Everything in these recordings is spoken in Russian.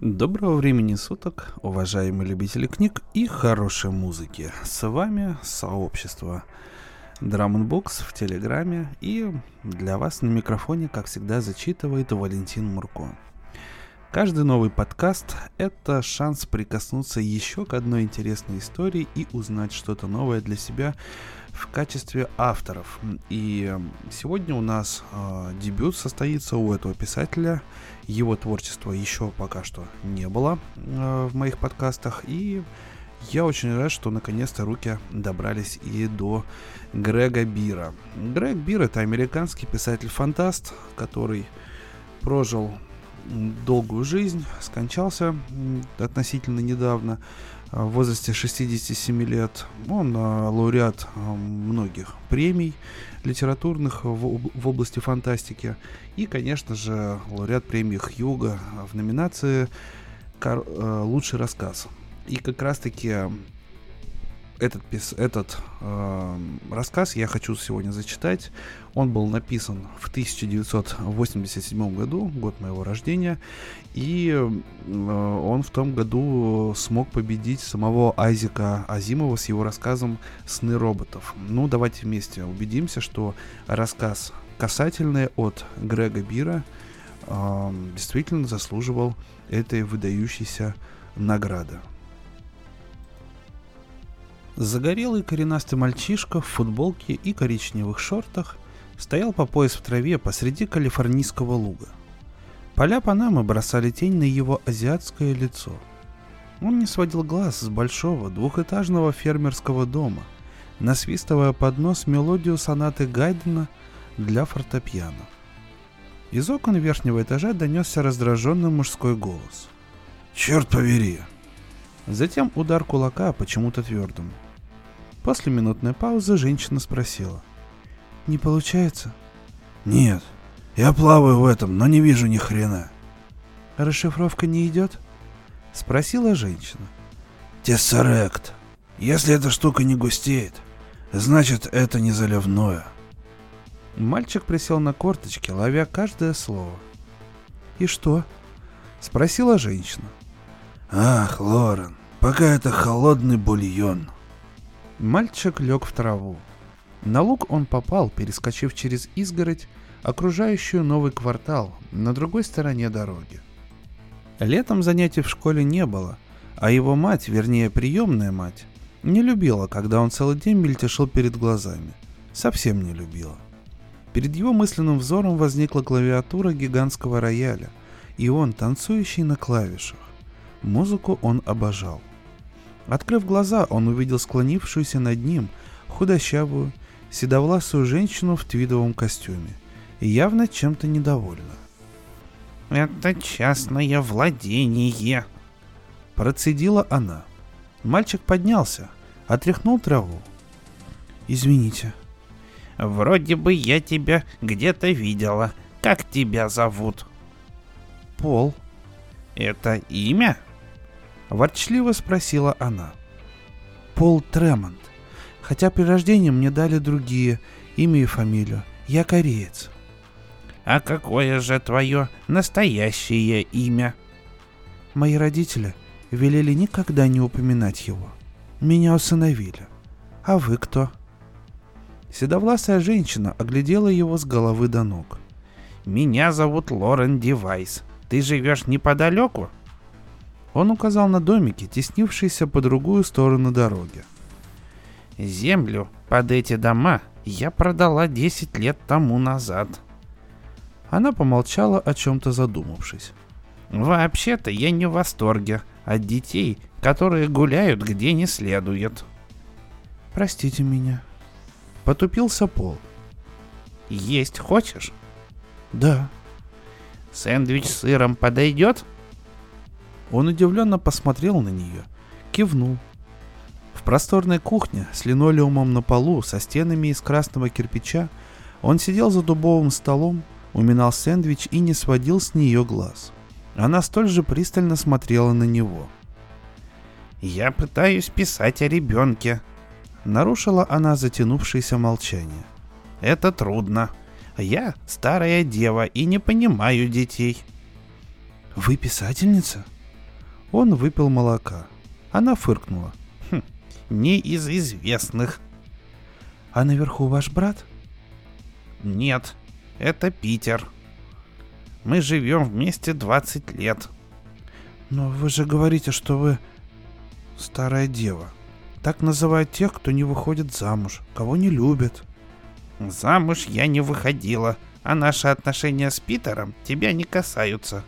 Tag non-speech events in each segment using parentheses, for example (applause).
Доброго времени суток, уважаемые любители книг и хорошей музыки. С вами сообщество Box в Телеграме и для вас на микрофоне, как всегда, зачитывает Валентин Мурко. Каждый новый подкаст – это шанс прикоснуться еще к одной интересной истории и узнать что-то новое для себя в качестве авторов. И сегодня у нас э, дебют состоится у этого писателя. Его творчества еще пока что не было э, в моих подкастах. И я очень рад, что наконец-то руки добрались и до Грега Бира. Грег Бир это американский писатель-фантаст, который прожил долгую жизнь, скончался относительно недавно, в возрасте 67 лет. Он э, лауреат э, многих премий литературных в области фантастики. И, конечно же, лауреат премии Хьюга в номинации «Лучший рассказ». И как раз-таки этот, этот э, рассказ я хочу сегодня зачитать. Он был написан в 1987 году, год моего рождения, и э, он в том году смог победить самого Айзека Азимова с его рассказом «Сны роботов». Ну, давайте вместе убедимся, что рассказ касательный от Грега Бира э, действительно заслуживал этой выдающейся награды. Загорелый коренастый мальчишка в футболке и коричневых шортах стоял по пояс в траве посреди калифорнийского луга. Поля Панамы бросали тень на его азиатское лицо. Он не сводил глаз с большого двухэтажного фермерского дома, насвистывая под нос мелодию сонаты Гайдена для фортепиано. Из окон верхнего этажа донесся раздраженный мужской голос. «Черт повери!» Затем удар кулака почему-то твердым. После минутной паузы женщина спросила. «Не получается?» «Нет, я плаваю в этом, но не вижу ни хрена». «Расшифровка не идет?» Спросила женщина. «Тессерект. Если эта штука не густеет, значит это не заливное». Мальчик присел на корточки, ловя каждое слово. «И что?» Спросила женщина. «Ах, Лорен, пока это холодный бульон», Мальчик лег в траву. На луг он попал, перескочив через изгородь, окружающую новый квартал на другой стороне дороги. Летом занятий в школе не было, а его мать, вернее приемная мать, не любила, когда он целый день мельтешил перед глазами. Совсем не любила. Перед его мысленным взором возникла клавиатура гигантского рояля, и он, танцующий на клавишах. Музыку он обожал – Открыв глаза, он увидел склонившуюся над ним худощавую, седовласую женщину в твидовом костюме и явно чем-то недовольна. «Это частное владение», — процедила она. Мальчик поднялся, отряхнул траву. «Извините». «Вроде бы я тебя где-то видела. Как тебя зовут?» «Пол». «Это имя?» Ворчливо спросила она. Пол Тремонт. Хотя при рождении мне дали другие, имя и фамилию. Я кореец. А какое же твое настоящее имя? Мои родители велели никогда не упоминать его. Меня усыновили. А вы кто? Седовласая женщина оглядела его с головы до ног. «Меня зовут Лорен Девайс. Ты живешь неподалеку?» Он указал на домики, теснившиеся по другую сторону дороги. «Землю под эти дома я продала 10 лет тому назад». Она помолчала, о чем-то задумавшись. «Вообще-то я не в восторге от детей, которые гуляют где не следует». «Простите меня». Потупился Пол. «Есть хочешь?» «Да». «Сэндвич с сыром подойдет?» Он удивленно посмотрел на нее, кивнул. В просторной кухне с линолеумом на полу, со стенами из красного кирпича, он сидел за дубовым столом, уминал сэндвич и не сводил с нее глаз. Она столь же пристально смотрела на него. «Я пытаюсь писать о ребенке», — нарушила она затянувшееся молчание. «Это трудно. Я старая дева и не понимаю детей». «Вы писательница?» Он выпил молока. Она фыркнула. Хм, не из известных. А наверху ваш брат? Нет, это Питер. Мы живем вместе 20 лет. Но вы же говорите, что вы старая дева. Так называют тех, кто не выходит замуж, кого не любят. Замуж я не выходила, а наши отношения с Питером тебя не касаются.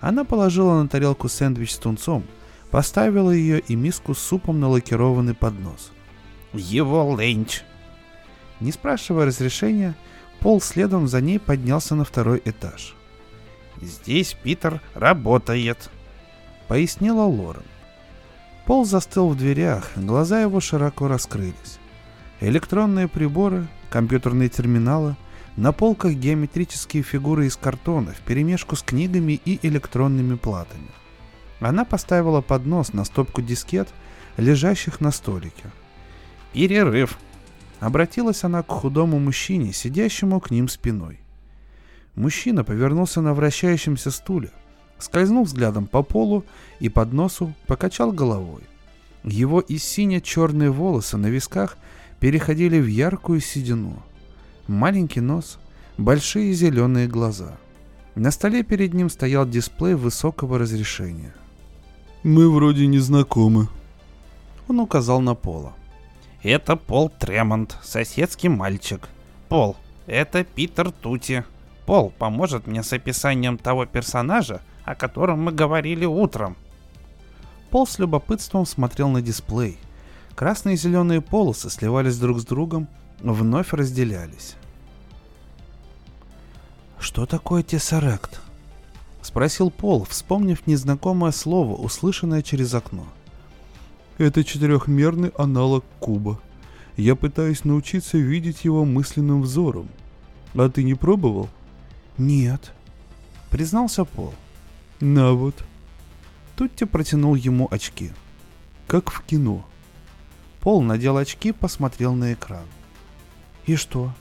Она положила на тарелку сэндвич с тунцом, поставила ее и миску с супом на лакированный поднос. Его ленч. Не спрашивая разрешения, Пол следом за ней поднялся на второй этаж. «Здесь Питер работает», — пояснила Лорен. Пол застыл в дверях, глаза его широко раскрылись. Электронные приборы, компьютерные терминалы, на полках геометрические фигуры из картона вперемешку с книгами и электронными платами. Она поставила поднос на стопку дискет, лежащих на столике. «Перерыв», Обратилась она к худому мужчине, сидящему к ним спиной. Мужчина повернулся на вращающемся стуле, скользнул взглядом по полу и под носу покачал головой. Его и сине-черные волосы на висках переходили в яркую седину. Маленький нос, большие зеленые глаза. На столе перед ним стоял дисплей высокого разрешения. «Мы вроде не знакомы», — он указал на Пола. Это Пол Тремонт, соседский мальчик. Пол, это Питер Тути. Пол поможет мне с описанием того персонажа, о котором мы говорили утром. Пол с любопытством смотрел на дисплей. Красные и зеленые полосы сливались друг с другом, вновь разделялись. «Что такое тессеракт?» — спросил Пол, вспомнив незнакомое слово, услышанное через окно — это четырехмерный аналог куба. Я пытаюсь научиться видеть его мысленным взором. А ты не пробовал? Нет. Признался Пол. На вот. Тутти протянул ему очки. Как в кино. Пол надел очки, посмотрел на экран. И что?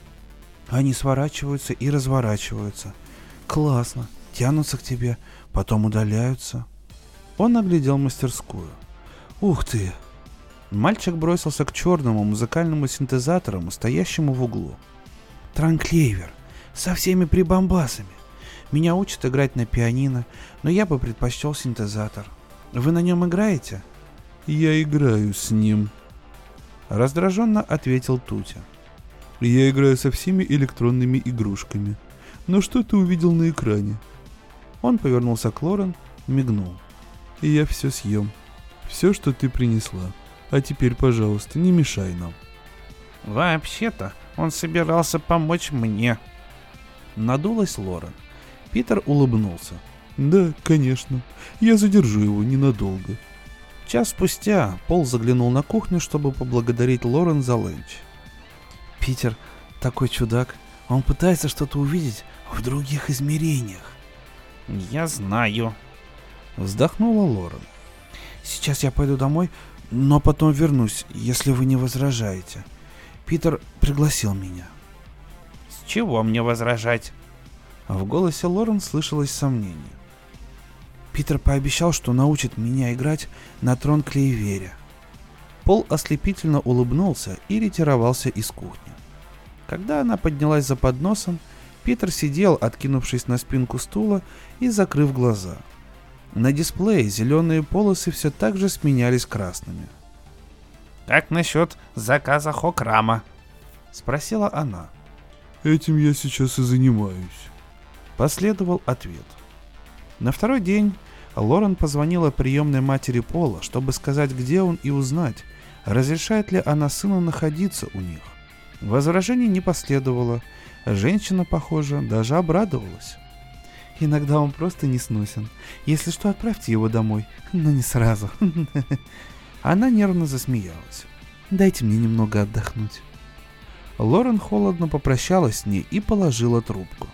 Они сворачиваются и разворачиваются. Классно. Тянутся к тебе, потом удаляются. Он оглядел мастерскую. Ух ты! Мальчик бросился к черному музыкальному синтезатору, стоящему в углу. Транклейвер. Со всеми прибамбасами. Меня учат играть на пианино, но я бы предпочел синтезатор. Вы на нем играете? Я играю с ним. Раздраженно ответил Тутя. Я играю со всеми электронными игрушками. Но что ты увидел на экране? Он повернулся к Лорен, мигнул. Я все съем. Все, что ты принесла. А теперь, пожалуйста, не мешай нам. Вообще-то, он собирался помочь мне. Надулась Лорен. Питер улыбнулся. Да, конечно. Я задержу его ненадолго. Час спустя Пол заглянул на кухню, чтобы поблагодарить Лорен за ленч. Питер такой чудак. Он пытается что-то увидеть в других измерениях. Я знаю. Вздохнула Лорен. Сейчас я пойду домой, но потом вернусь, если вы не возражаете. Питер пригласил меня. С чего мне возражать? В голосе Лорен слышалось сомнение. Питер пообещал, что научит меня играть на трон Клейверя. Пол ослепительно улыбнулся и ретировался из кухни. Когда она поднялась за подносом, Питер сидел, откинувшись на спинку стула и закрыв глаза – на дисплее зеленые полосы все так же сменялись красными. «Как насчет заказа Хокрама?» — спросила она. «Этим я сейчас и занимаюсь», — последовал ответ. На второй день Лорен позвонила приемной матери Пола, чтобы сказать, где он и узнать, разрешает ли она сыну находиться у них. Возражений не последовало. Женщина, похоже, даже обрадовалась. Иногда он просто не сносен. Если что, отправьте его домой. Но не сразу. (laughs) Она нервно засмеялась. Дайте мне немного отдохнуть. Лорен холодно попрощалась с ней и положила трубку.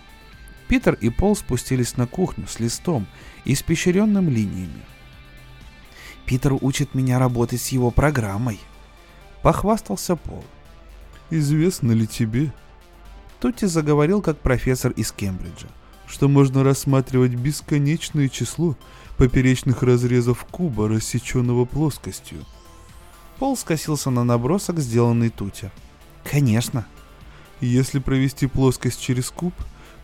Питер и Пол спустились на кухню с листом, испещренным линиями. «Питер учит меня работать с его программой», — похвастался Пол. «Известно ли тебе?» Тутти заговорил как профессор из Кембриджа что можно рассматривать бесконечное число поперечных разрезов куба, рассеченного плоскостью. Пол скосился на набросок, сделанный Тутя. Конечно. Если провести плоскость через куб,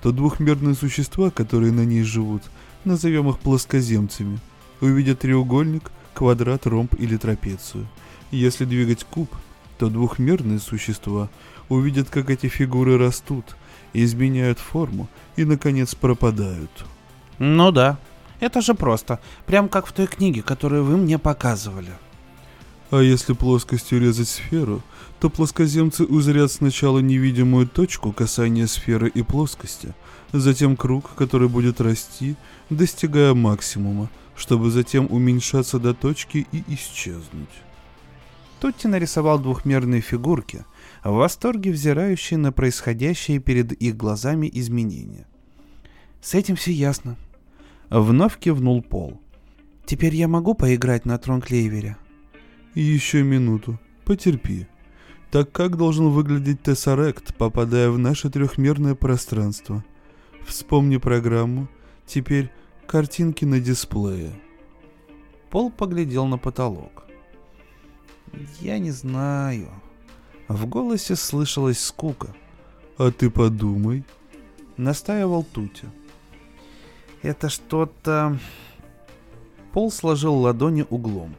то двухмерные существа, которые на ней живут, назовем их плоскоземцами, увидят треугольник, квадрат, ромб или трапецию. Если двигать куб, то двухмерные существа увидят, как эти фигуры растут, изменяют форму и, наконец, пропадают. Ну да, это же просто, прям как в той книге, которую вы мне показывали. А если плоскостью резать сферу, то плоскоземцы узрят сначала невидимую точку касания сферы и плоскости, затем круг, который будет расти, достигая максимума, чтобы затем уменьшаться до точки и исчезнуть. Тутти нарисовал двухмерные фигурки, в восторге взирающие на происходящие перед их глазами изменения. С этим все ясно. Вновь кивнул Пол. Теперь я могу поиграть на тронклейвере? Еще минуту. Потерпи. Так как должен выглядеть Тессарект, попадая в наше трехмерное пространство? Вспомни программу. Теперь картинки на дисплее. Пол поглядел на потолок. Я не знаю. В голосе слышалась скука. А ты подумай. Настаивал Тутя. Это что-то... Пол сложил ладони углом.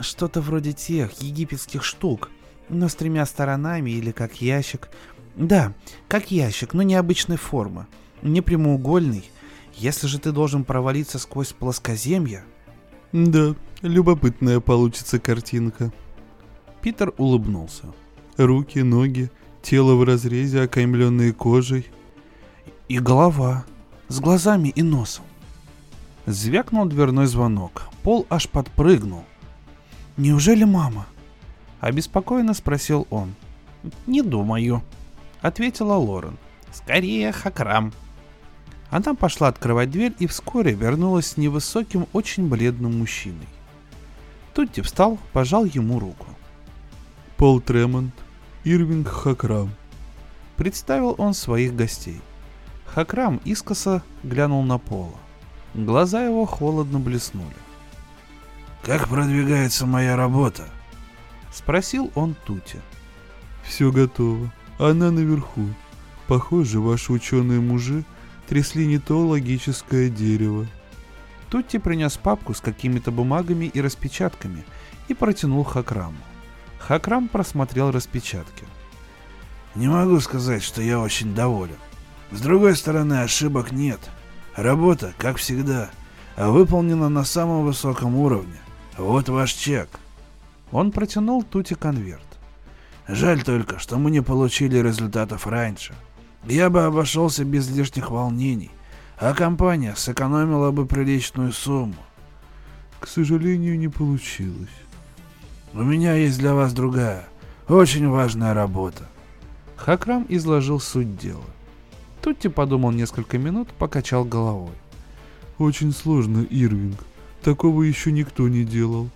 Что-то вроде тех египетских штук, но с тремя сторонами или как ящик. Да, как ящик, но необычной формы. Не прямоугольный. Если же ты должен провалиться сквозь плоскоземье... Да, любопытная получится картинка. Питер улыбнулся. Руки, ноги, тело в разрезе, окаймленные кожей. И голова, с глазами и носом. Звякнул дверной звонок. Пол аж подпрыгнул. «Неужели мама?» Обеспокоенно спросил он. «Не думаю», — ответила Лорен. «Скорее, Хакрам». Она пошла открывать дверь и вскоре вернулась с невысоким, очень бледным мужчиной. Тутти встал, пожал ему руку. Пол Тремонт, Ирвинг Хакрам. Представил он своих гостей. Хакрам искоса глянул на Пола. Глаза его холодно блеснули. «Как продвигается моя работа?» Спросил он Тути. «Все готово. Она наверху. Похоже, ваши ученые-мужи трясли не то логическое дерево». Тутти принес папку с какими-то бумагами и распечатками и протянул Хакраму. Хакрам просмотрел распечатки. «Не могу сказать, что я очень доволен. С другой стороны, ошибок нет. Работа, как всегда, выполнена на самом высоком уровне. Вот ваш чек. Он протянул Тути конверт. Жаль только, что мы не получили результатов раньше. Я бы обошелся без лишних волнений, а компания сэкономила бы приличную сумму. К сожалению, не получилось. У меня есть для вас другая, очень важная работа. Хакрам изложил суть дела. Тутти подумал несколько минут, покачал головой. Очень сложно, Ирвинг. Такого еще никто не делал.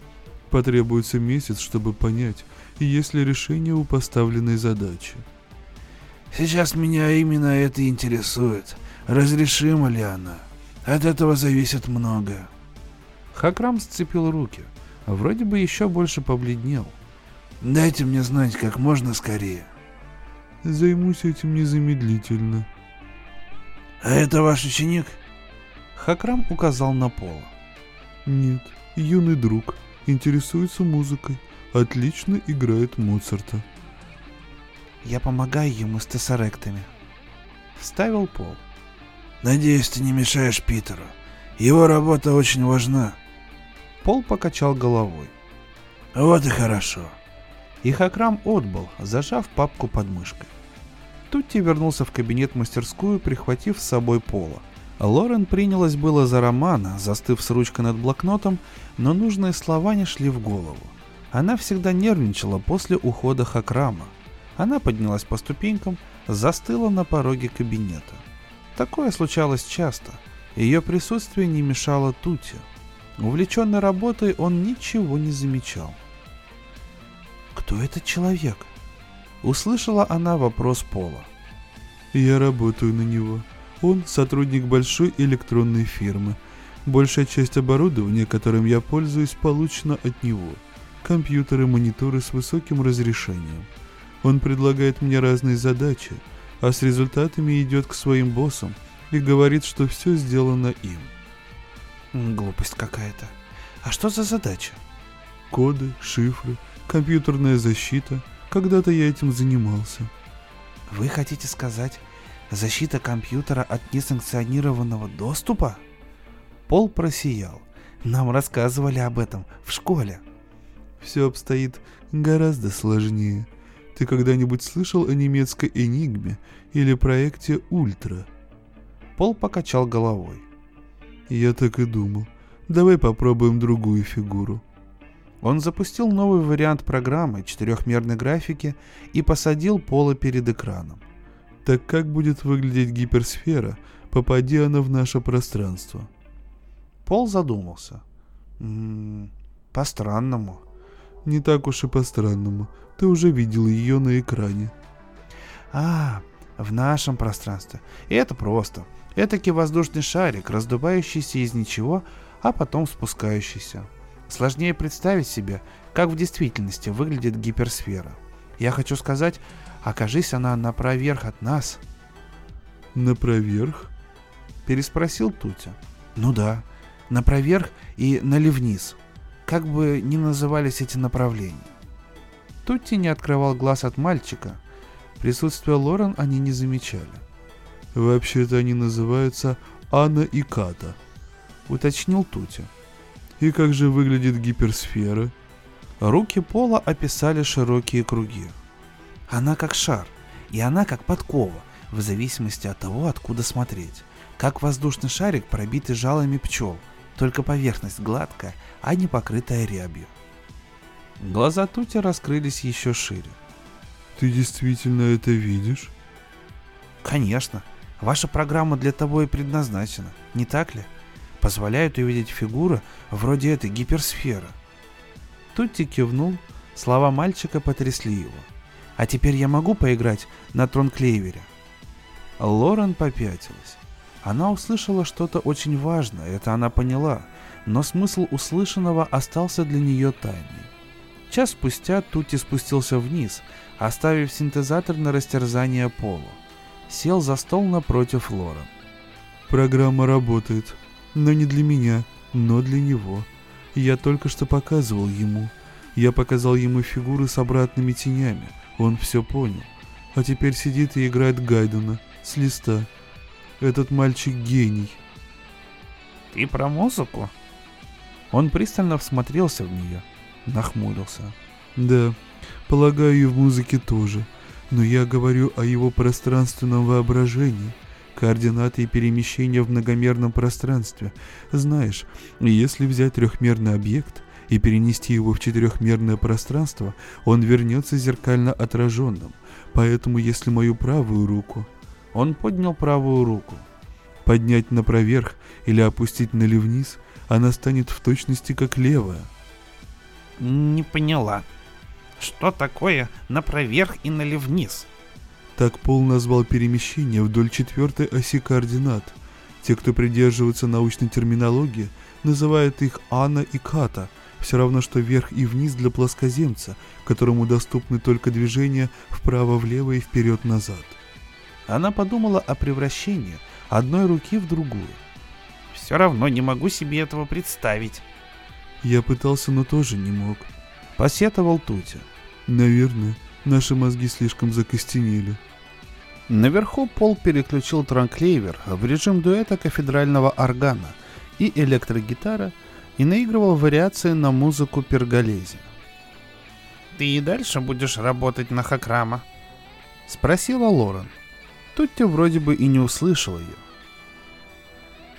Потребуется месяц, чтобы понять, есть ли решение у поставленной задачи. Сейчас меня именно это интересует. Разрешима ли она? От этого зависит многое. Хакрам сцепил руки. Вроде бы еще больше побледнел. Дайте мне знать как можно скорее. Займусь этим незамедлительно. А это ваш ученик? Хакрам указал на Пола. Нет, юный друг. Интересуется музыкой. Отлично играет Моцарта. Я помогаю ему с тессаректами. Вставил Пол. Надеюсь, ты не мешаешь Питеру. Его работа очень важна. Пол покачал головой. Вот и хорошо. И Хакрам отбыл, зажав папку под мышкой. Тутти вернулся в кабинет-мастерскую, прихватив с собой Пола. Лорен принялась было за романа, застыв с ручкой над блокнотом, но нужные слова не шли в голову. Она всегда нервничала после ухода Хакрама. Она поднялась по ступенькам, застыла на пороге кабинета. Такое случалось часто. Ее присутствие не мешало Тути. Увлеченный работой он ничего не замечал. «Кто этот человек?» Услышала она вопрос Пола. «Я работаю на него», он сотрудник большой электронной фирмы. Большая часть оборудования, которым я пользуюсь, получена от него. Компьютеры, мониторы с высоким разрешением. Он предлагает мне разные задачи, а с результатами идет к своим боссам и говорит, что все сделано им. Глупость какая-то. А что за задача? Коды, шифры, компьютерная защита. Когда-то я этим занимался. Вы хотите сказать, защита компьютера от несанкционированного доступа? Пол просиял. Нам рассказывали об этом в школе. Все обстоит гораздо сложнее. Ты когда-нибудь слышал о немецкой «Энигме» или проекте «Ультра»? Пол покачал головой. Я так и думал. Давай попробуем другую фигуру. Он запустил новый вариант программы четырехмерной графики и посадил Пола перед экраном. Так как будет выглядеть гиперсфера, попади она в наше пространство? Пол задумался. М-м, по-странному. Не так уж и по-странному. Ты уже видел ее на экране. А, в нашем пространстве. И это просто. Этакий воздушный шарик, раздувающийся из ничего, а потом спускающийся. Сложнее представить себе, как в действительности выглядит гиперсфера. Я хочу сказать, окажись она напроверх от нас. Напроверх? Переспросил Тутя. Ну да, напроверх и наливниз. Как бы ни назывались эти направления. Тутти не открывал глаз от мальчика. Присутствие Лорен они не замечали. Вообще-то они называются Анна и Ката, уточнил Тутя. И как же выглядит гиперсфера? Руки Пола описали широкие круги. Она как шар, и она как подкова, в зависимости от того, откуда смотреть. Как воздушный шарик, пробитый жалами пчел, только поверхность гладкая, а не покрытая рябью. Глаза Тути раскрылись еще шире. Ты действительно это видишь? Конечно. Ваша программа для того и предназначена, не так ли? позволяют увидеть фигуры вроде этой гиперсферы. Тутти кивнул, слова мальчика потрясли его. «А теперь я могу поиграть на тронклейвере?» Лорен попятилась. Она услышала что-то очень важное, это она поняла, но смысл услышанного остался для нее тайной. Час спустя Тути спустился вниз, оставив синтезатор на растерзание пола. Сел за стол напротив Лорен. «Программа работает», но не для меня, но для него. Я только что показывал ему. Я показал ему фигуры с обратными тенями. Он все понял. А теперь сидит и играет Гайдена с листа. Этот мальчик гений. Ты про музыку? Он пристально всмотрелся в нее, нахмурился. Да, полагаю и в музыке тоже. Но я говорю о его пространственном воображении – координаты и перемещения в многомерном пространстве. Знаешь, если взять трехмерный объект и перенести его в четырехмерное пространство, он вернется зеркально отраженным. Поэтому если мою правую руку... Он поднял правую руку. Поднять напроверх или опустить налевниз, она станет в точности как левая. Не поняла. Что такое напроверх и наливниз? Так Пол назвал перемещение вдоль четвертой оси координат. Те, кто придерживается научной терминологии, называют их Анна и Ката, все равно что вверх и вниз для плоскоземца, которому доступны только движения вправо-влево и вперед-назад. Она подумала о превращении одной руки в другую. Все равно не могу себе этого представить. Я пытался, но тоже не мог. Посетовал Тутя. Наверное, наши мозги слишком закостенели. Наверху Пол переключил транклейвер в режим дуэта кафедрального органа и электрогитара и наигрывал вариации на музыку перголези. «Ты и дальше будешь работать на Хакрама?» — спросила Лорен. Тутти вроде бы и не услышал ее.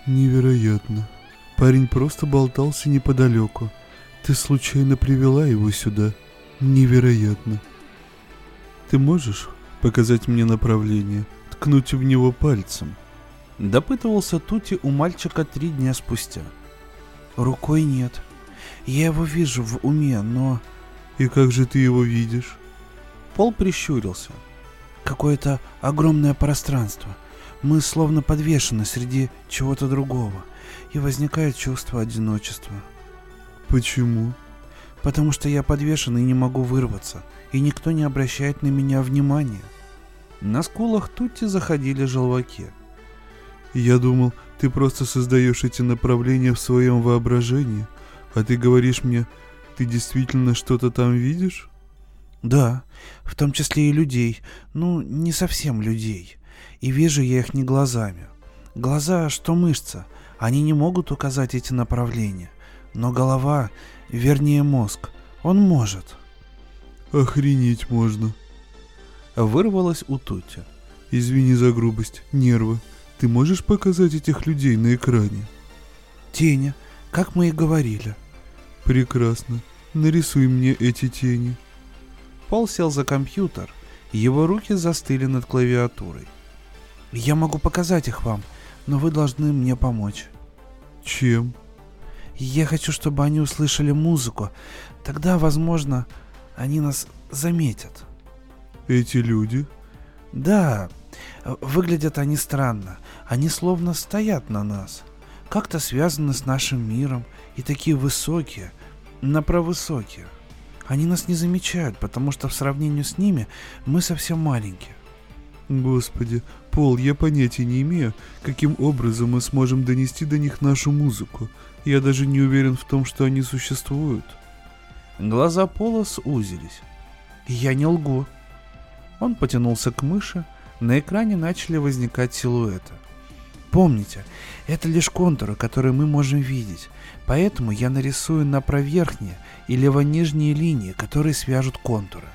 «Невероятно. Парень просто болтался неподалеку. Ты случайно привела его сюда? Невероятно. Ты можешь показать мне направление, ткнуть в него пальцем. Допытывался Тути у мальчика три дня спустя. Рукой нет. Я его вижу в уме, но... И как же ты его видишь? Пол прищурился. Какое-то огромное пространство. Мы словно подвешены среди чего-то другого. и возникает чувство одиночества. Почему? Потому что я подвешен и не могу вырваться, и никто не обращает на меня внимания. На скулах Тутти заходили желваки. Я думал, ты просто создаешь эти направления в своем воображении, а ты говоришь мне, ты действительно что-то там видишь? Да, в том числе и людей, ну, не совсем людей. И вижу я их не глазами. Глаза, что мышца, они не могут указать эти направления. Но голова, вернее мозг, он может. Охренеть можно. Вырвалось у Тути. Извини за грубость, нервы. Ты можешь показать этих людей на экране? Тени, как мы и говорили. Прекрасно. Нарисуй мне эти тени. Пол сел за компьютер, его руки застыли над клавиатурой. Я могу показать их вам, но вы должны мне помочь. Чем? Я хочу, чтобы они услышали музыку. Тогда, возможно, они нас заметят. Эти люди? Да, выглядят они странно. Они словно стоят на нас. Как-то связаны с нашим миром и такие высокие, направысокие. Они нас не замечают, потому что в сравнении с ними мы совсем маленькие. Господи, Пол, я понятия не имею, каким образом мы сможем донести до них нашу музыку. Я даже не уверен в том, что они существуют. Глаза Пола сузились. Я не лгу. Он потянулся к мыши, на экране начали возникать силуэты. Помните, это лишь контуры, которые мы можем видеть, поэтому я нарисую направверхние и левонижние линии, которые свяжут контуры.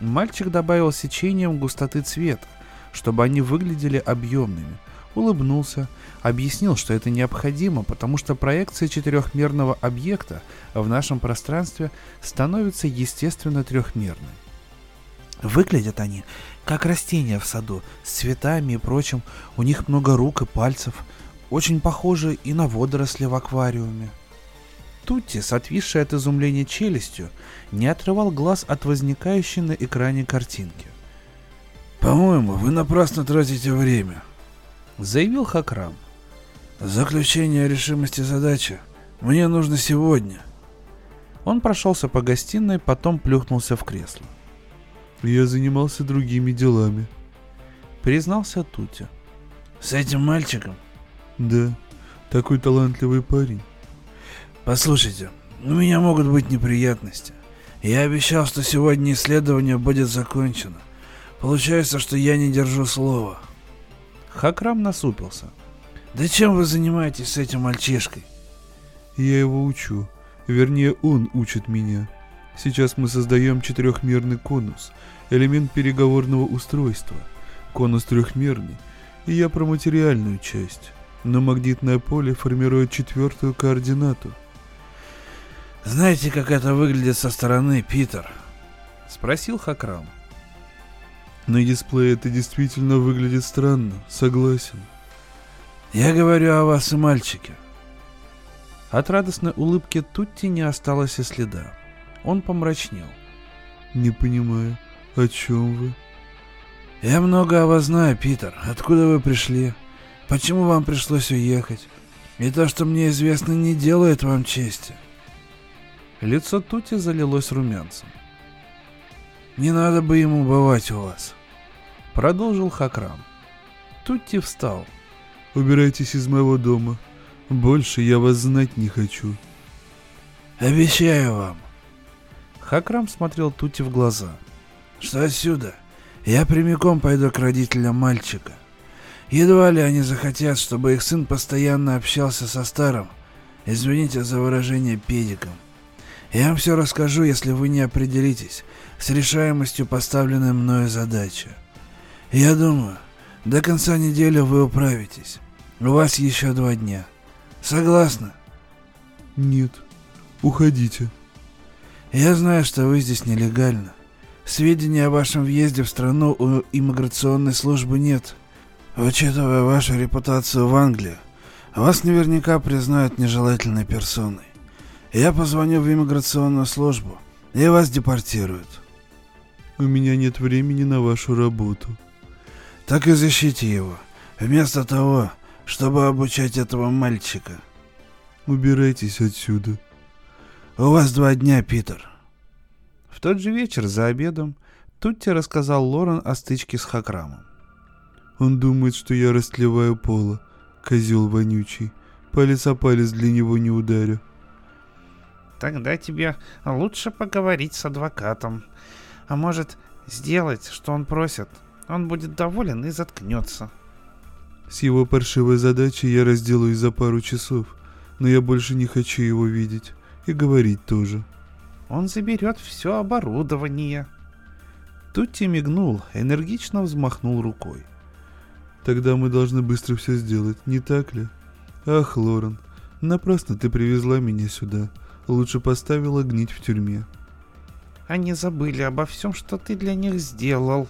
Мальчик добавил сечением густоты цвета, чтобы они выглядели объемными, улыбнулся, объяснил, что это необходимо, потому что проекция четырехмерного объекта в нашем пространстве становится естественно трехмерной. Выглядят они как растения в саду, с цветами и прочим. У них много рук и пальцев. Очень похожи и на водоросли в аквариуме. Тутти, с отвисшей от изумления челюстью, не отрывал глаз от возникающей на экране картинки. «По-моему, вы напрасно тратите время», — заявил Хакрам. «Заключение решимости задачи мне нужно сегодня». Он прошелся по гостиной, потом плюхнулся в кресло. Я занимался другими делами. Признался Тути. С этим мальчиком? Да, такой талантливый парень. Послушайте, у меня могут быть неприятности. Я обещал, что сегодня исследование будет закончено. Получается, что я не держу слова. Хакрам насупился. Да чем вы занимаетесь с этим мальчишкой? Я его учу. Вернее, он учит меня. Сейчас мы создаем четырехмерный конус, элемент переговорного устройства. Конус трехмерный, и я про материальную часть. Но магнитное поле формирует четвертую координату. Знаете, как это выглядит со стороны, Питер? Спросил Хакрам. На дисплее это действительно выглядит странно, согласен. Я говорю о вас и мальчике. От радостной улыбки Тутти не осталось и следа. Он помрачнел. Не понимаю. О чем вы? Я много о вас знаю, Питер. Откуда вы пришли? Почему вам пришлось уехать? И то, что мне известно, не делает вам чести. Лицо Тути залилось румянцем. Не надо бы ему бывать у вас. Продолжил Хакрам. Тутти встал. Убирайтесь из моего дома. Больше я вас знать не хочу. Обещаю вам. Хакрам смотрел Тути в глаза что отсюда я прямиком пойду к родителям мальчика. Едва ли они захотят, чтобы их сын постоянно общался со старым, извините за выражение, педиком. Я вам все расскажу, если вы не определитесь с решаемостью поставленной мною задачи. Я думаю, до конца недели вы управитесь. У вас еще два дня. Согласны? Нет. Уходите. Я знаю, что вы здесь нелегально. Сведений о вашем въезде в страну у иммиграционной службы нет. Учитывая вашу репутацию в Англии, вас наверняка признают нежелательной персоной. Я позвоню в иммиграционную службу, и вас депортируют. У меня нет времени на вашу работу. Так и защите его. Вместо того, чтобы обучать этого мальчика. Убирайтесь отсюда. У вас два дня, Питер. В тот же вечер за обедом Тутти рассказал Лорен о стычке с Хакрамом. Он думает, что я растлеваю пола, козел вонючий. Палец о палец для него не ударю. Тогда тебе лучше поговорить с адвокатом. А может, сделать, что он просит. Он будет доволен и заткнется. С его паршивой задачей я разделаюсь за пару часов, но я больше не хочу его видеть. И говорить тоже. Он заберет все оборудование. Тутти мигнул, энергично взмахнул рукой. Тогда мы должны быстро все сделать, не так ли? Ах, Лорен, напрасно ты привезла меня сюда. Лучше поставила гнить в тюрьме. Они забыли обо всем, что ты для них сделал.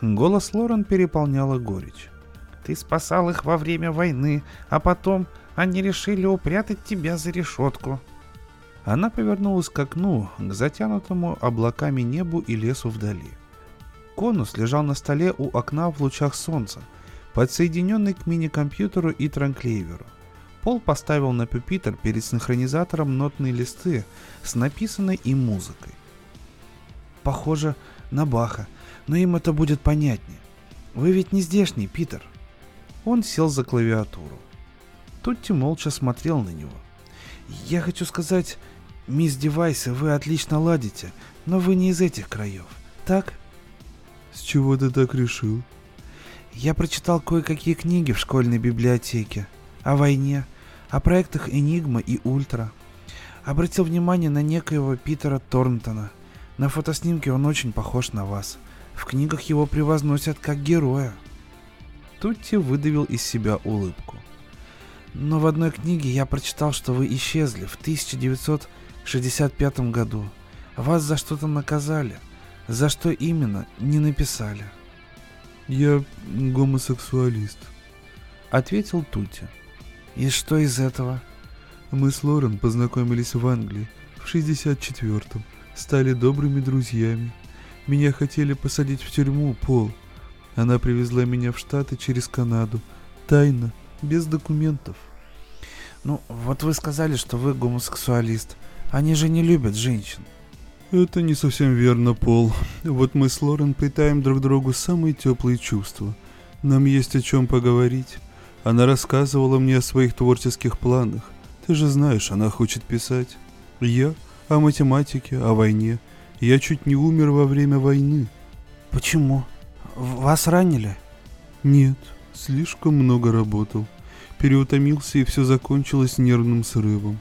Голос Лорен переполняла горечь. Ты спасал их во время войны, а потом они решили упрятать тебя за решетку. Она повернулась к окну, к затянутому облаками небу и лесу вдали. Конус лежал на столе у окна в лучах солнца, подсоединенный к мини-компьютеру и транклейверу. Пол поставил на пюпитер перед синхронизатором нотные листы с написанной им музыкой. Похоже на Баха, но им это будет понятнее. Вы ведь не здешний, Питер. Он сел за клавиатуру. Тутти молча смотрел на него. Я хочу сказать, мисс Девайсы, вы отлично ладите, но вы не из этих краев, так? С чего ты так решил? Я прочитал кое-какие книги в школьной библиотеке. О войне, о проектах Энигма и Ультра. Обратил внимание на некоего Питера Торнтона. На фотоснимке он очень похож на вас. В книгах его превозносят как героя. Тутти выдавил из себя улыбку. Но в одной книге я прочитал, что вы исчезли в 1965 году. Вас за что-то наказали. За что именно, не написали. Я гомосексуалист. Ответил Тути. И что из этого? Мы с Лорен познакомились в Англии в 64-м, стали добрыми друзьями. Меня хотели посадить в тюрьму, Пол. Она привезла меня в Штаты через Канаду. Тайно, без документов. Ну, вот вы сказали, что вы гомосексуалист. Они же не любят женщин. Это не совсем верно, Пол. Вот мы с Лорен питаем друг другу самые теплые чувства. Нам есть о чем поговорить. Она рассказывала мне о своих творческих планах. Ты же знаешь, она хочет писать. Я о математике, о войне. Я чуть не умер во время войны. Почему? Вас ранили? Нет, слишком много работал. Переутомился и все закончилось нервным срывом.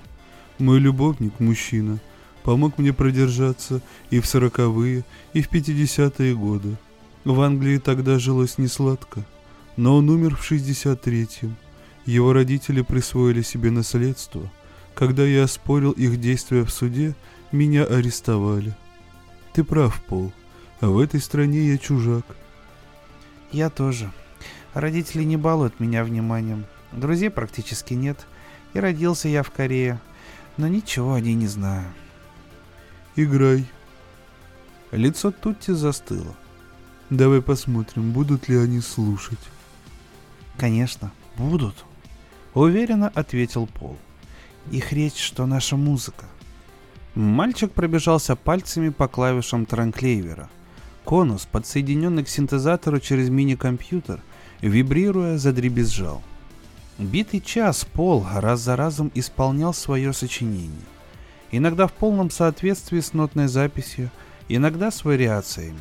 Мой любовник, мужчина, помог мне продержаться и в сороковые, и в пятидесятые годы. В Англии тогда жилось несладко, но он умер в шестьдесят третьем. Его родители присвоили себе наследство. Когда я оспорил их действия в суде, меня арестовали. Ты прав, Пол, а в этой стране я чужак. Я тоже. Родители не балуют меня вниманием. Друзей практически нет. И родился я в Корее. Но ничего о ней не знаю. Играй. Лицо Тутти застыло. Давай посмотрим, будут ли они слушать. Конечно, будут. Уверенно ответил Пол. Их речь, что наша музыка. Мальчик пробежался пальцами по клавишам транклейвера. Конус, подсоединенный к синтезатору через мини-компьютер, вибрируя, задребезжал. Битый час Пол раз за разом исполнял свое сочинение. Иногда в полном соответствии с нотной записью, иногда с вариациями.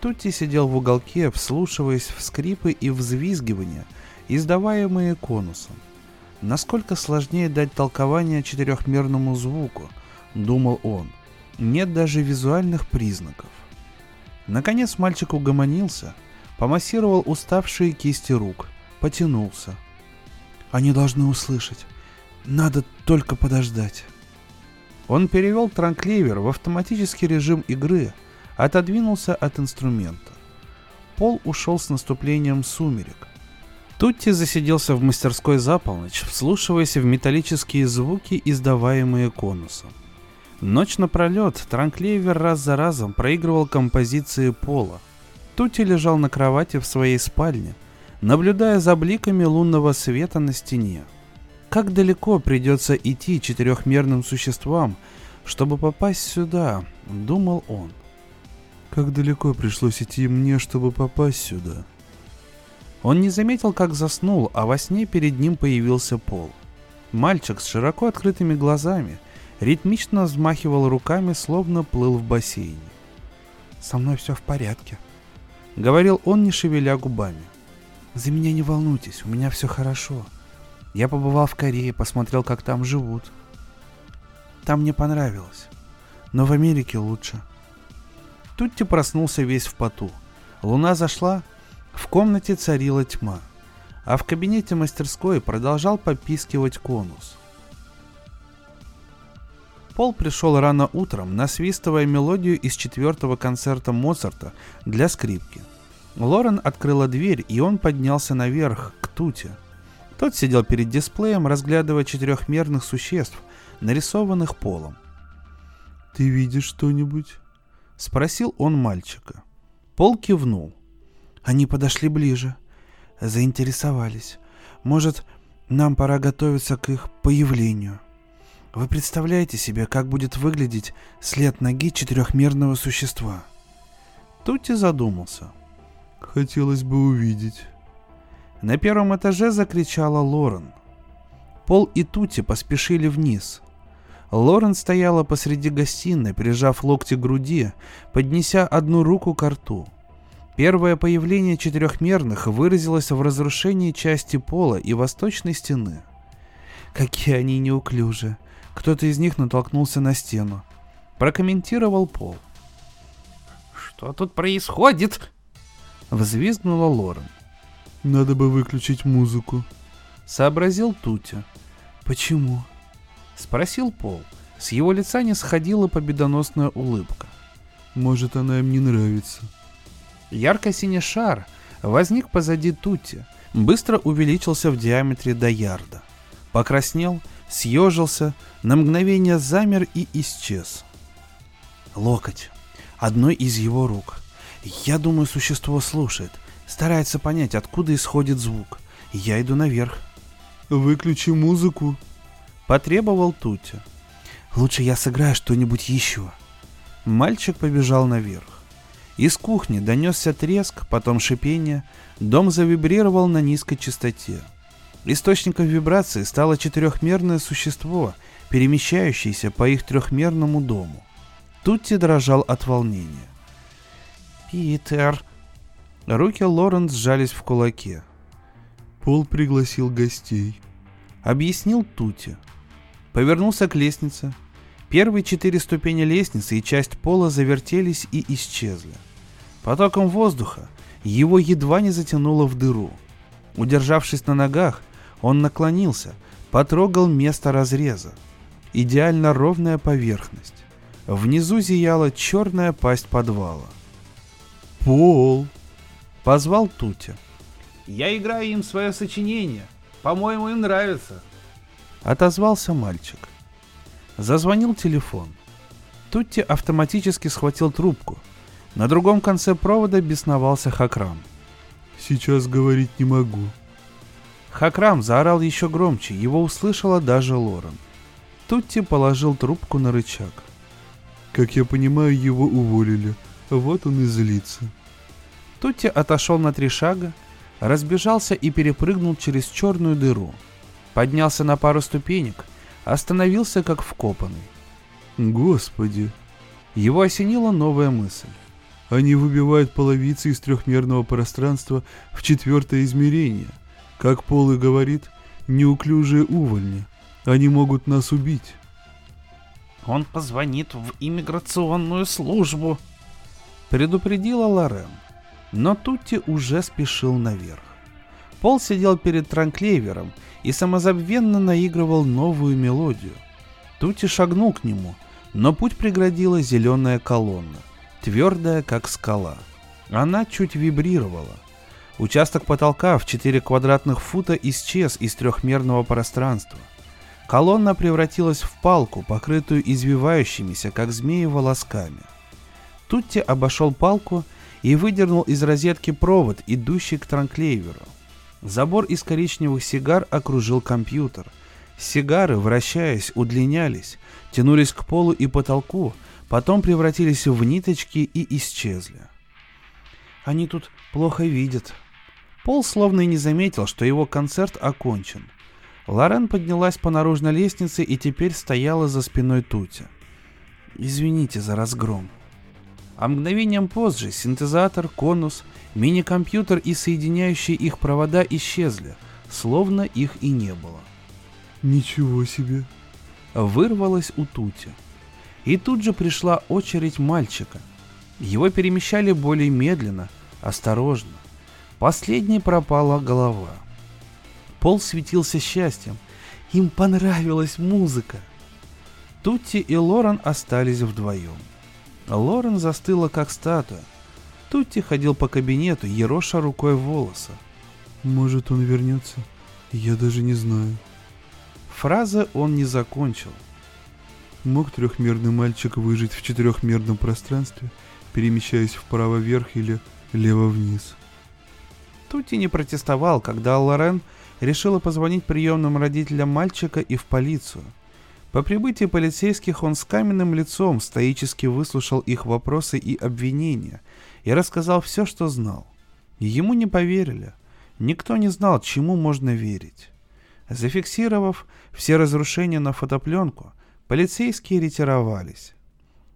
Тутти сидел в уголке, вслушиваясь в скрипы и взвизгивания, издаваемые конусом. Насколько сложнее дать толкование четырехмерному звуку, думал он. Нет даже визуальных признаков. Наконец мальчик угомонился, помассировал уставшие кисти рук, потянулся. Они должны услышать. Надо только подождать. Он перевел транкливер в автоматический режим игры, отодвинулся от инструмента. Пол ушел с наступлением сумерек. Тутти засиделся в мастерской за полночь, вслушиваясь в металлические звуки, издаваемые конусом. Ночь напролет Транклевер раз за разом проигрывал композиции Пола. Тутти лежал на кровати в своей спальне, наблюдая за бликами лунного света на стене. Как далеко придется идти четырехмерным существам, чтобы попасть сюда, думал он. Как далеко пришлось идти мне, чтобы попасть сюда? Он не заметил, как заснул, а во сне перед ним появился Пол. Мальчик с широко открытыми глазами ритмично взмахивал руками, словно плыл в бассейне. «Со мной все в порядке», — говорил он, не шевеля губами. «За меня не волнуйтесь, у меня все хорошо. Я побывал в Корее, посмотрел, как там живут. Там мне понравилось, но в Америке лучше». Тутти проснулся весь в поту. Луна зашла, в комнате царила тьма, а в кабинете мастерской продолжал попискивать конус. Пол пришел рано утром, насвистывая мелодию из четвертого концерта Моцарта для скрипки. Лорен открыла дверь, и он поднялся наверх, к Туте. Тот сидел перед дисплеем, разглядывая четырехмерных существ, нарисованных полом. «Ты видишь что-нибудь?» — спросил он мальчика. Пол кивнул. Они подошли ближе, заинтересовались. Может, нам пора готовиться к их появлению. Вы представляете себе, как будет выглядеть след ноги четырехмерного существа? Тути задумался. Хотелось бы увидеть. На первом этаже закричала Лорен. Пол и Тути поспешили вниз. Лорен стояла посреди гостиной, прижав локти к груди, поднеся одну руку к рту. Первое появление четырехмерных выразилось в разрушении части пола и восточной стены. Какие они неуклюжие. Кто-то из них натолкнулся на стену. Прокомментировал Пол. «Что тут происходит?» Взвизгнула Лорен. «Надо бы выключить музыку», — сообразил Тутя. «Почему?» — спросил Пол. С его лица не сходила победоносная улыбка. «Может, она им не нравится». Ярко-синий шар возник позади Тути, быстро увеличился в диаметре до ярда. Покраснел съежился, на мгновение замер и исчез. Локоть. Одной из его рук. Я думаю, существо слушает, старается понять, откуда исходит звук. Я иду наверх. «Выключи музыку», — потребовал Тутя. «Лучше я сыграю что-нибудь еще». Мальчик побежал наверх. Из кухни донесся треск, потом шипение, дом завибрировал на низкой частоте — Источником вибрации стало четырехмерное существо, перемещающееся по их трехмерному дому. Тутти дрожал от волнения. «Питер!» Руки Лорен сжались в кулаке. Пол пригласил гостей. Объяснил Тути. Повернулся к лестнице. Первые четыре ступени лестницы и часть пола завертелись и исчезли. Потоком воздуха его едва не затянуло в дыру. Удержавшись на ногах, он наклонился, потрогал место разреза. Идеально ровная поверхность. Внизу зияла черная пасть подвала. «Пол!» — позвал Тутя. «Я играю им свое сочинение. По-моему, им нравится». Отозвался мальчик. Зазвонил телефон. Тутти автоматически схватил трубку. На другом конце провода бесновался Хакрам. «Сейчас говорить не могу», Хакрам заорал еще громче, его услышала даже Лорен. Тутти положил трубку на рычаг. «Как я понимаю, его уволили. Вот он и злится». Тутти отошел на три шага, разбежался и перепрыгнул через черную дыру. Поднялся на пару ступенек, остановился как вкопанный. «Господи!» Его осенила новая мысль. Они выбивают половицы из трехмерного пространства в четвертое измерение – как Пол и говорит, неуклюжие увольни. Они могут нас убить. Он позвонит в иммиграционную службу. Предупредила Лорен. Но Тутти уже спешил наверх. Пол сидел перед транклейвером и самозабвенно наигрывал новую мелодию. Тутти шагнул к нему, но путь преградила зеленая колонна, твердая, как скала. Она чуть вибрировала. Участок потолка в 4 квадратных фута исчез из трехмерного пространства. Колонна превратилась в палку, покрытую извивающимися, как змеи, волосками. Тутти обошел палку и выдернул из розетки провод, идущий к транклейверу. Забор из коричневых сигар окружил компьютер. Сигары, вращаясь, удлинялись, тянулись к полу и потолку, потом превратились в ниточки и исчезли. Они тут плохо видят. Пол словно и не заметил, что его концерт окончен. Лорен поднялась по наружной лестнице и теперь стояла за спиной Тути. «Извините за разгром». А мгновением позже синтезатор, конус, мини-компьютер и соединяющие их провода исчезли, словно их и не было. Ничего себе. Вырвалось у Тути. И тут же пришла очередь мальчика. Его перемещали более медленно, осторожно. Последней пропала голова. Пол светился счастьем. Им понравилась музыка. Тутти и Лорен остались вдвоем. Лорен застыла как статуя. Тутти ходил по кабинету, ероша рукой волосы. Может, он вернется? Я даже не знаю. Фразы он не закончил. Мог трехмерный мальчик выжить в четырехмерном пространстве, перемещаясь вправо вверх или лево вниз? Тути не протестовал, когда Лорен решила позвонить приемным родителям мальчика и в полицию. По прибытии полицейских он с каменным лицом стоически выслушал их вопросы и обвинения и рассказал все, что знал. Ему не поверили. Никто не знал, чему можно верить. Зафиксировав все разрушения на фотопленку, полицейские ретировались.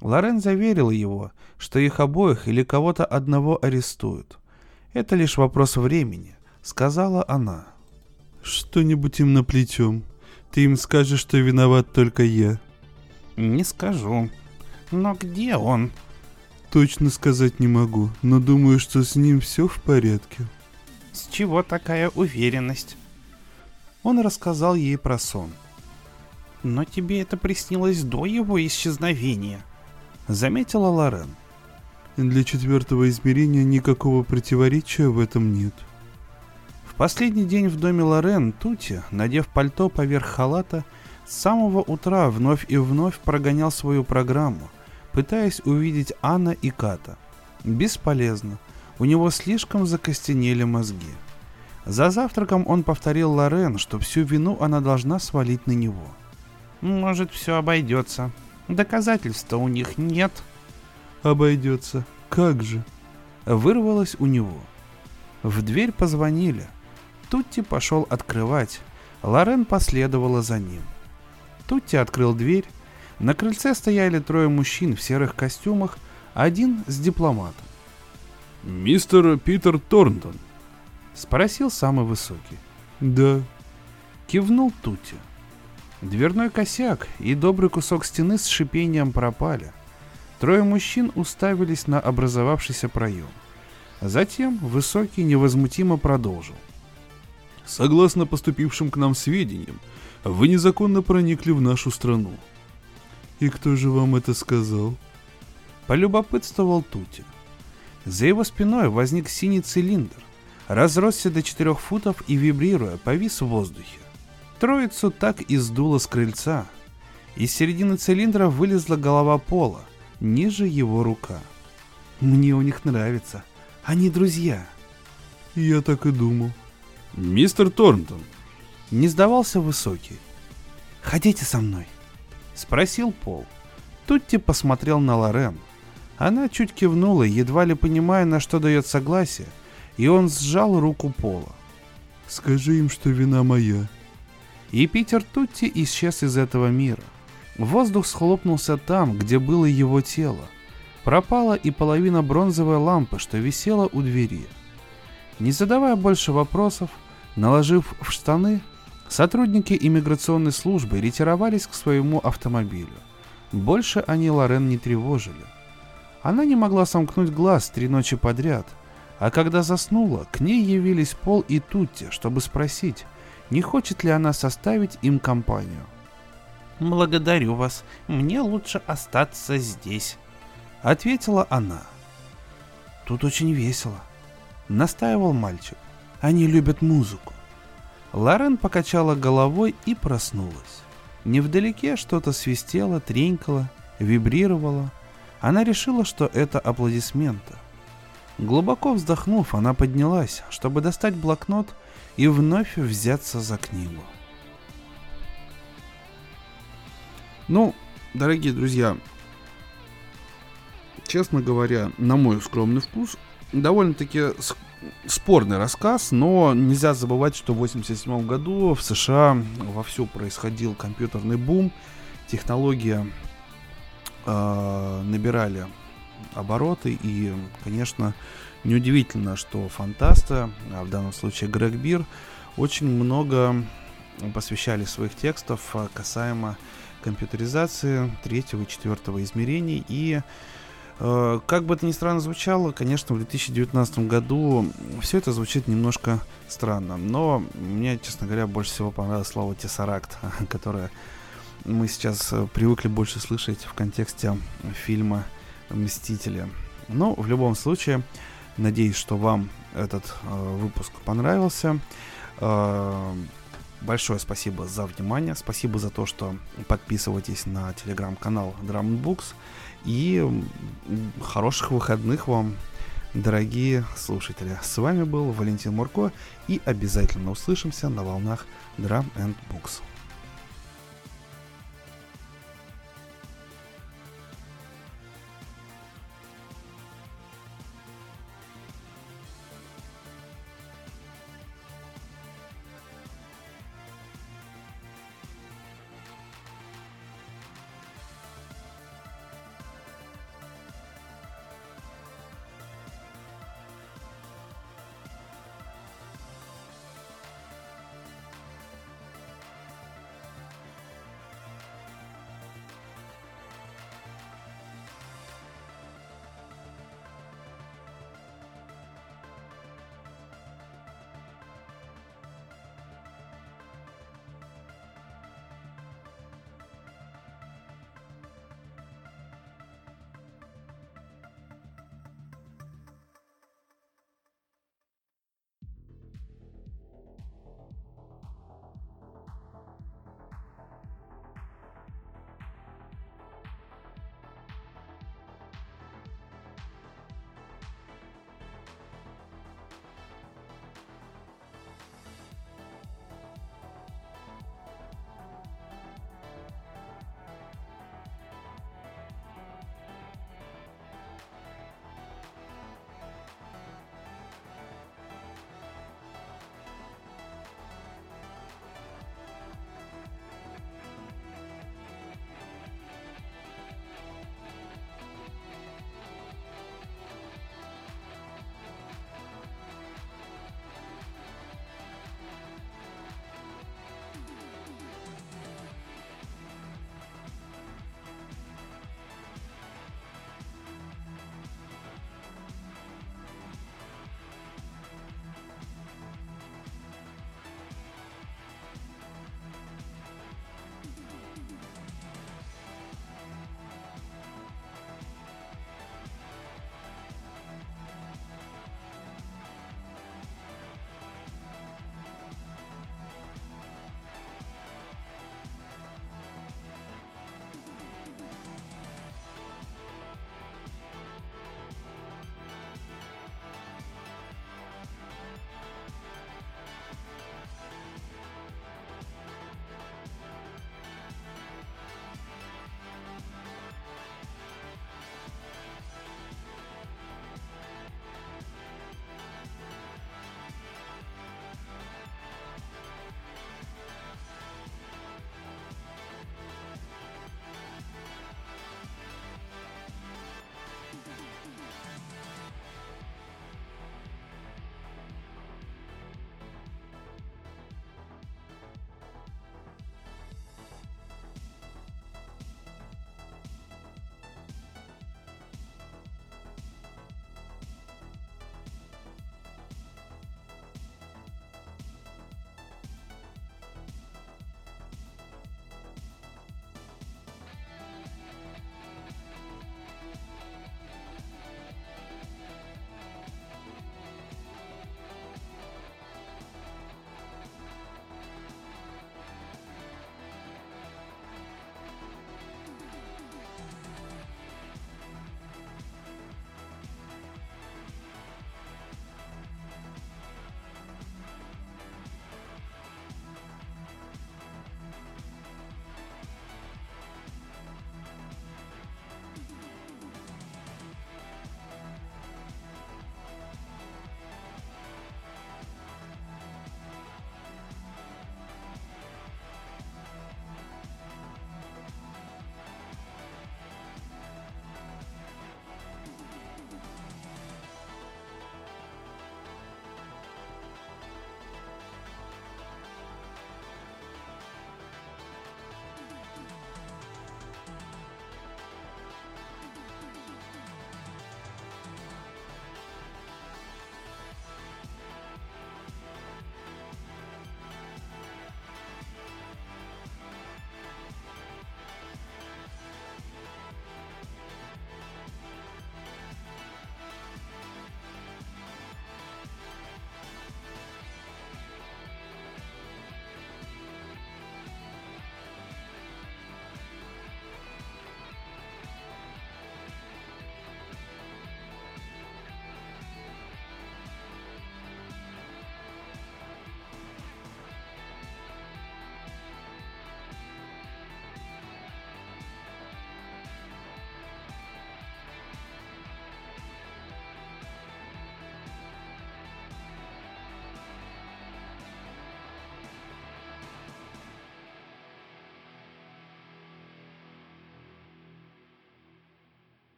Лорен заверил его, что их обоих или кого-то одного арестуют. Это лишь вопрос времени, сказала она. Что-нибудь им наплетем. Ты им скажешь, что виноват только я. Не скажу. Но где он? Точно сказать не могу, но думаю, что с ним все в порядке. С чего такая уверенность? Он рассказал ей про сон. Но тебе это приснилось до его исчезновения, заметила Лорен. Для четвертого измерения никакого противоречия в этом нет. В последний день в доме Лорен Тути, надев пальто поверх халата, с самого утра вновь и вновь прогонял свою программу, пытаясь увидеть Анна и Ката. Бесполезно. У него слишком закостенели мозги. За завтраком он повторил Лорен, что всю вину она должна свалить на него. «Может, все обойдется. Доказательств-то у них нет», обойдется. Как же? Вырвалось у него. В дверь позвонили. Тутти пошел открывать. Лорен последовала за ним. Тутти открыл дверь. На крыльце стояли трое мужчин в серых костюмах, один с дипломатом. «Мистер Питер Торнтон?» — спросил самый высокий. «Да». Кивнул Тутти. Дверной косяк и добрый кусок стены с шипением пропали — Трое мужчин уставились на образовавшийся проем. Затем Высокий невозмутимо продолжил. «Согласно поступившим к нам сведениям, вы незаконно проникли в нашу страну». «И кто же вам это сказал?» Полюбопытствовал Тути. За его спиной возник синий цилиндр, разросся до четырех футов и, вибрируя, повис в воздухе. Троицу так и сдуло с крыльца. Из середины цилиндра вылезла голова пола — ниже его рука. Мне у них нравится. Они друзья. Я так и думал. Мистер Торнтон. Не сдавался высокий. Ходите со мной. Спросил Пол. Тутти посмотрел на Лорен. Она чуть кивнула, едва ли понимая, на что дает согласие, и он сжал руку Пола. «Скажи им, что вина моя». И Питер Тутти исчез из этого мира. Воздух схлопнулся там, где было его тело. Пропала и половина бронзовой лампы, что висела у двери. Не задавая больше вопросов, наложив в штаны, сотрудники иммиграционной службы ретировались к своему автомобилю. Больше они Лорен не тревожили. Она не могла сомкнуть глаз три ночи подряд, а когда заснула, к ней явились Пол и Тутти, чтобы спросить, не хочет ли она составить им компанию. «Благодарю вас, мне лучше остаться здесь», — ответила она. «Тут очень весело», — настаивал мальчик. «Они любят музыку». Лорен покачала головой и проснулась. Невдалеке что-то свистело, тренькало, вибрировало. Она решила, что это аплодисменты. Глубоко вздохнув, она поднялась, чтобы достать блокнот и вновь взяться за книгу. Ну, дорогие друзья, честно говоря, на мой скромный вкус, довольно-таки спорный рассказ, но нельзя забывать, что в 1987 году в США вовсю происходил компьютерный бум, технология э, набирали обороты, и, конечно, неудивительно, что фантасты, а в данном случае Грег Бир, очень много посвящали своих текстов касаемо компьютеризации третьего и четвертого измерений. И Э, как бы это ни странно звучало, конечно, в 2019 году все это звучит немножко странно. Но мне, честно говоря, больше всего понравилось слово «тессаракт», (laughs) которое мы сейчас э, привыкли больше слышать в контексте фильма «Мстители». Но в любом случае, надеюсь, что вам этот э, выпуск понравился. Э, большое спасибо за внимание. Спасибо за то, что подписываетесь на телеграм-канал Drum Books. И хороших выходных вам, дорогие слушатели. С вами был Валентин Мурко и обязательно услышимся на волнах Drum and Books.